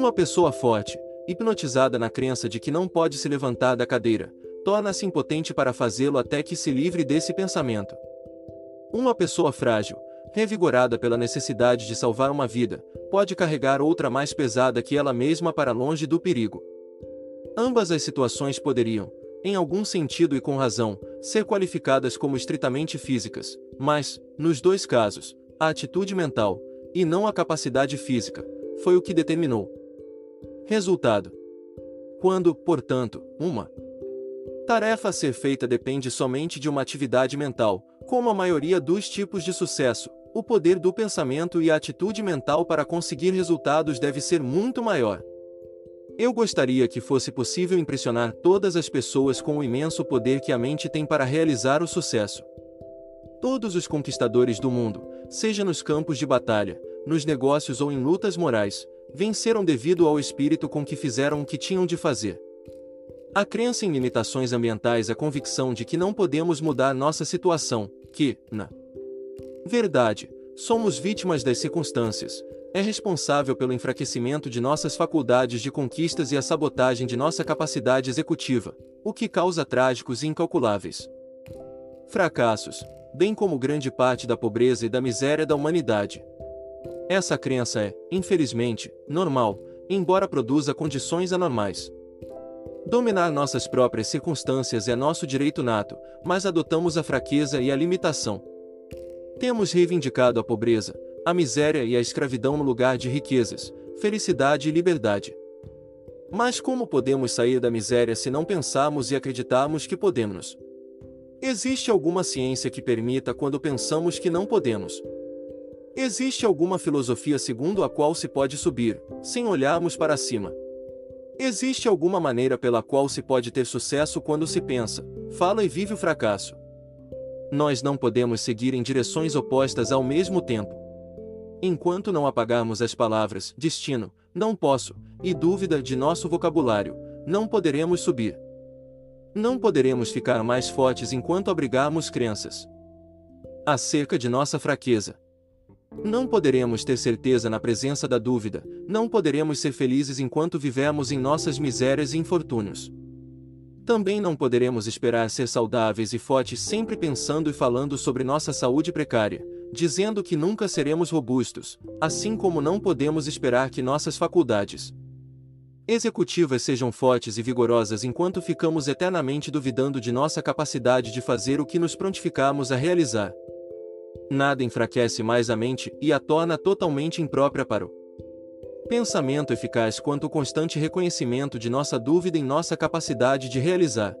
Uma pessoa forte, hipnotizada na crença de que não pode se levantar da cadeira, torna-se impotente para fazê-lo até que se livre desse pensamento. Uma pessoa frágil, revigorada pela necessidade de salvar uma vida, pode carregar outra mais pesada que ela mesma para longe do perigo. Ambas as situações poderiam, em algum sentido e com razão, ser qualificadas como estritamente físicas, mas, nos dois casos, a atitude mental, e não a capacidade física, foi o que determinou. Resultado: Quando, portanto, uma tarefa a ser feita depende somente de uma atividade mental, como a maioria dos tipos de sucesso, o poder do pensamento e a atitude mental para conseguir resultados deve ser muito maior. Eu gostaria que fosse possível impressionar todas as pessoas com o imenso poder que a mente tem para realizar o sucesso. Todos os conquistadores do mundo, seja nos campos de batalha, nos negócios ou em lutas morais, venceram devido ao espírito com que fizeram o que tinham de fazer. A crença em limitações ambientais a convicção de que não podemos mudar nossa situação, que, na verdade, somos vítimas das circunstâncias, é responsável pelo enfraquecimento de nossas faculdades de conquistas e a sabotagem de nossa capacidade executiva, o que causa trágicos e incalculáveis fracassos, bem como grande parte da pobreza e da miséria da humanidade. Essa crença é, infelizmente, normal, embora produza condições anormais. Dominar nossas próprias circunstâncias é nosso direito nato, mas adotamos a fraqueza e a limitação. Temos reivindicado a pobreza, a miséria e a escravidão no lugar de riquezas, felicidade e liberdade. Mas como podemos sair da miséria se não pensarmos e acreditarmos que podemos? Existe alguma ciência que permita quando pensamos que não podemos? Existe alguma filosofia segundo a qual se pode subir, sem olharmos para cima? Existe alguma maneira pela qual se pode ter sucesso quando se pensa, fala e vive o fracasso? Nós não podemos seguir em direções opostas ao mesmo tempo. Enquanto não apagarmos as palavras destino, não posso e dúvida de nosso vocabulário, não poderemos subir. Não poderemos ficar mais fortes enquanto abrigarmos crenças acerca de nossa fraqueza. Não poderemos ter certeza na presença da dúvida, não poderemos ser felizes enquanto vivemos em nossas misérias e infortúnios. Também não poderemos esperar ser saudáveis e fortes sempre pensando e falando sobre nossa saúde precária, dizendo que nunca seremos robustos, assim como não podemos esperar que nossas faculdades executivas sejam fortes e vigorosas enquanto ficamos eternamente duvidando de nossa capacidade de fazer o que nos prontificamos a realizar. Nada enfraquece mais a mente e a torna totalmente imprópria para o pensamento eficaz quanto o constante reconhecimento de nossa dúvida em nossa capacidade de realizar.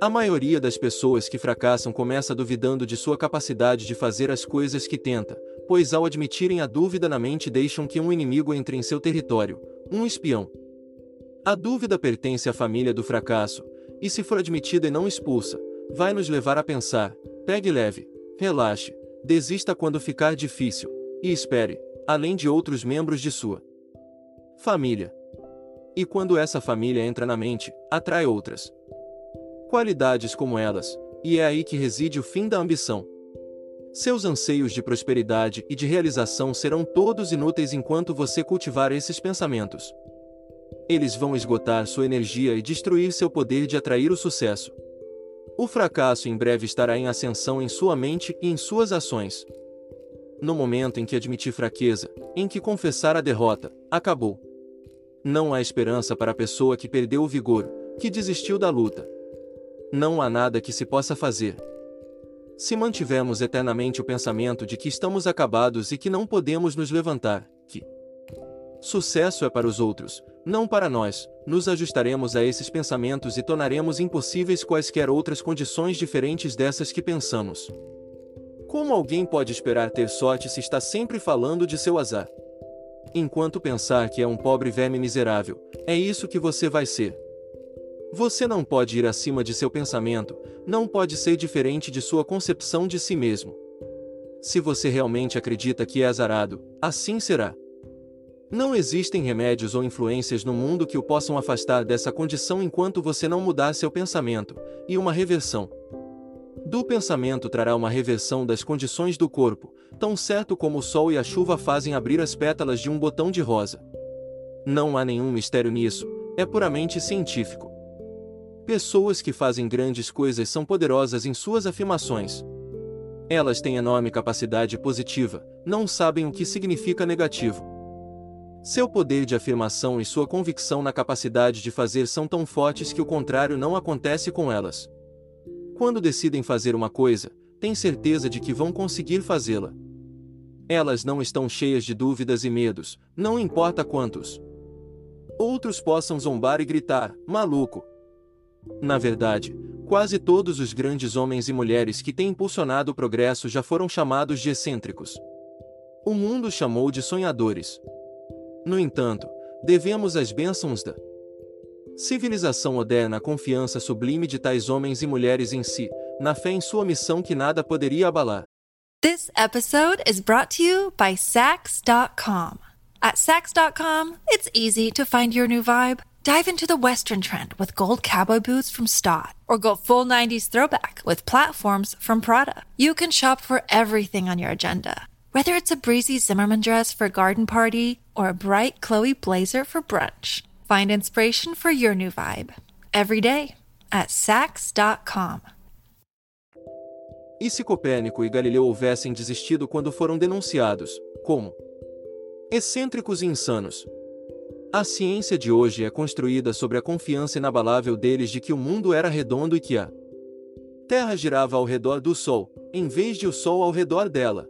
A maioria das pessoas que fracassam começa duvidando de sua capacidade de fazer as coisas que tenta, pois ao admitirem a dúvida na mente deixam que um inimigo entre em seu território, um espião. A dúvida pertence à família do fracasso, e se for admitida e não expulsa, vai nos levar a pensar: pegue leve, relaxe, desista quando ficar difícil, e espere, além de outros membros de sua família. E quando essa família entra na mente, atrai outras qualidades como elas, e é aí que reside o fim da ambição. Seus anseios de prosperidade e de realização serão todos inúteis enquanto você cultivar esses pensamentos. Eles vão esgotar sua energia e destruir seu poder de atrair o sucesso. O fracasso em breve estará em ascensão em sua mente e em suas ações. No momento em que admitir fraqueza, em que confessar a derrota, acabou. Não há esperança para a pessoa que perdeu o vigor, que desistiu da luta. Não há nada que se possa fazer. Se mantivermos eternamente o pensamento de que estamos acabados e que não podemos nos levantar, que sucesso é para os outros, não para nós, nos ajustaremos a esses pensamentos e tornaremos impossíveis quaisquer outras condições diferentes dessas que pensamos. Como alguém pode esperar ter sorte se está sempre falando de seu azar? enquanto pensar que é um pobre verme miserável, é isso que você vai ser. Você não pode ir acima de seu pensamento, não pode ser diferente de sua concepção de si mesmo. Se você realmente acredita que é azarado, assim será. Não existem remédios ou influências no mundo que o possam afastar dessa condição enquanto você não mudar seu pensamento, e uma reversão. Do pensamento trará uma reversão das condições do corpo, tão certo como o sol e a chuva fazem abrir as pétalas de um botão de rosa. Não há nenhum mistério nisso, é puramente científico. Pessoas que fazem grandes coisas são poderosas em suas afirmações. Elas têm enorme capacidade positiva, não sabem o que significa negativo. Seu poder de afirmação e sua convicção na capacidade de fazer são tão fortes que o contrário não acontece com elas. Quando decidem fazer uma coisa, têm certeza de que vão conseguir fazê-la. Elas não estão cheias de dúvidas e medos, não importa quantos. Outros possam zombar e gritar, maluco. Na verdade, quase todos os grandes homens e mulheres que têm impulsionado o progresso já foram chamados de excêntricos. O mundo chamou de sonhadores. No entanto, devemos as bênçãos da civilização moderna à confiança sublime de tais homens e mulheres em si, na fé em sua missão que nada poderia abalar. This episode is brought to you by Sax.com. At Sax.com, it's easy to find your new vibe. Dive into the Western trend with gold cowboy boots from Stott, or go full 90s throwback with platforms from Prada. You can shop for everything on your agenda Whether it's a breezy Zimmerman dress for a garden party or a bright Chloe blazer for brunch, find inspiration for your new vibe every day at Sax.com. E se Copérnico e Galileu houvessem desistido quando foram denunciados, como excêntricos e insanos? A ciência de hoje é construída sobre a confiança inabalável deles de que o mundo era redondo e que a Terra girava ao redor do Sol, em vez de o Sol ao redor dela.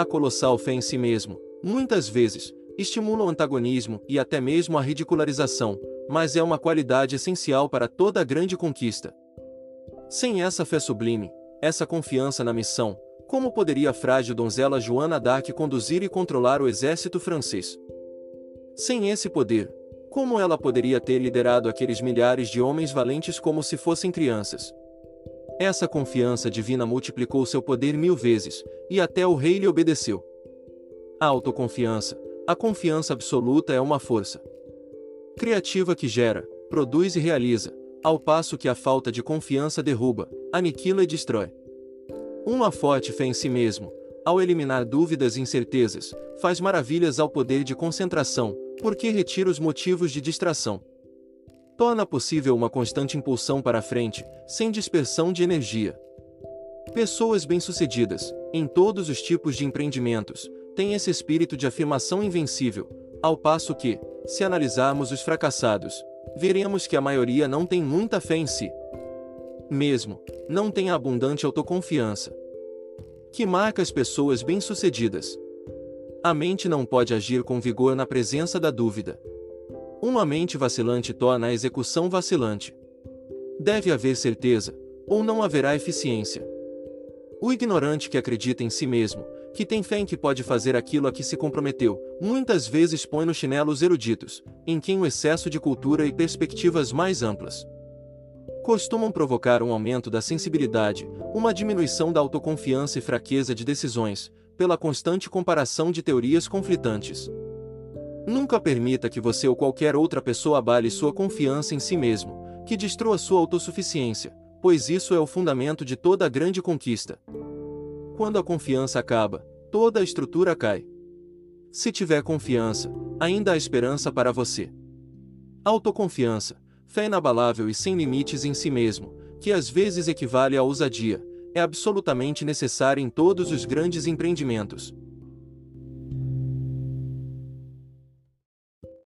A colossal fé em si mesmo, muitas vezes, estimula o antagonismo e até mesmo a ridicularização, mas é uma qualidade essencial para toda grande conquista. Sem essa fé sublime, essa confiança na missão, como poderia a frágil donzela Joana d'Arc conduzir e controlar o exército francês? Sem esse poder, como ela poderia ter liderado aqueles milhares de homens valentes como se fossem crianças? Essa confiança divina multiplicou seu poder mil vezes, e até o rei lhe obedeceu. A autoconfiança, a confiança absoluta é uma força criativa que gera, produz e realiza, ao passo que a falta de confiança derruba, aniquila e destrói. Uma forte fé em si mesmo, ao eliminar dúvidas e incertezas, faz maravilhas ao poder de concentração, porque retira os motivos de distração torna possível uma constante impulsão para a frente, sem dispersão de energia. Pessoas bem-sucedidas, em todos os tipos de empreendimentos, têm esse espírito de afirmação invencível, ao passo que, se analisarmos os fracassados, veremos que a maioria não tem muita fé em si. Mesmo, não tem abundante autoconfiança. Que marca as pessoas bem-sucedidas? A mente não pode agir com vigor na presença da dúvida. Uma mente vacilante torna a execução vacilante. Deve haver certeza, ou não haverá eficiência. O ignorante que acredita em si mesmo, que tem fé em que pode fazer aquilo a que se comprometeu, muitas vezes põe no chinelo os eruditos, em quem o excesso de cultura e perspectivas mais amplas costumam provocar um aumento da sensibilidade, uma diminuição da autoconfiança e fraqueza de decisões, pela constante comparação de teorias conflitantes. Nunca permita que você ou qualquer outra pessoa abale sua confiança em si mesmo, que destrua sua autossuficiência, pois isso é o fundamento de toda grande conquista. Quando a confiança acaba, toda a estrutura cai. Se tiver confiança, ainda há esperança para você. Autoconfiança, fé inabalável e sem limites em si mesmo, que às vezes equivale à ousadia, é absolutamente necessária em todos os grandes empreendimentos.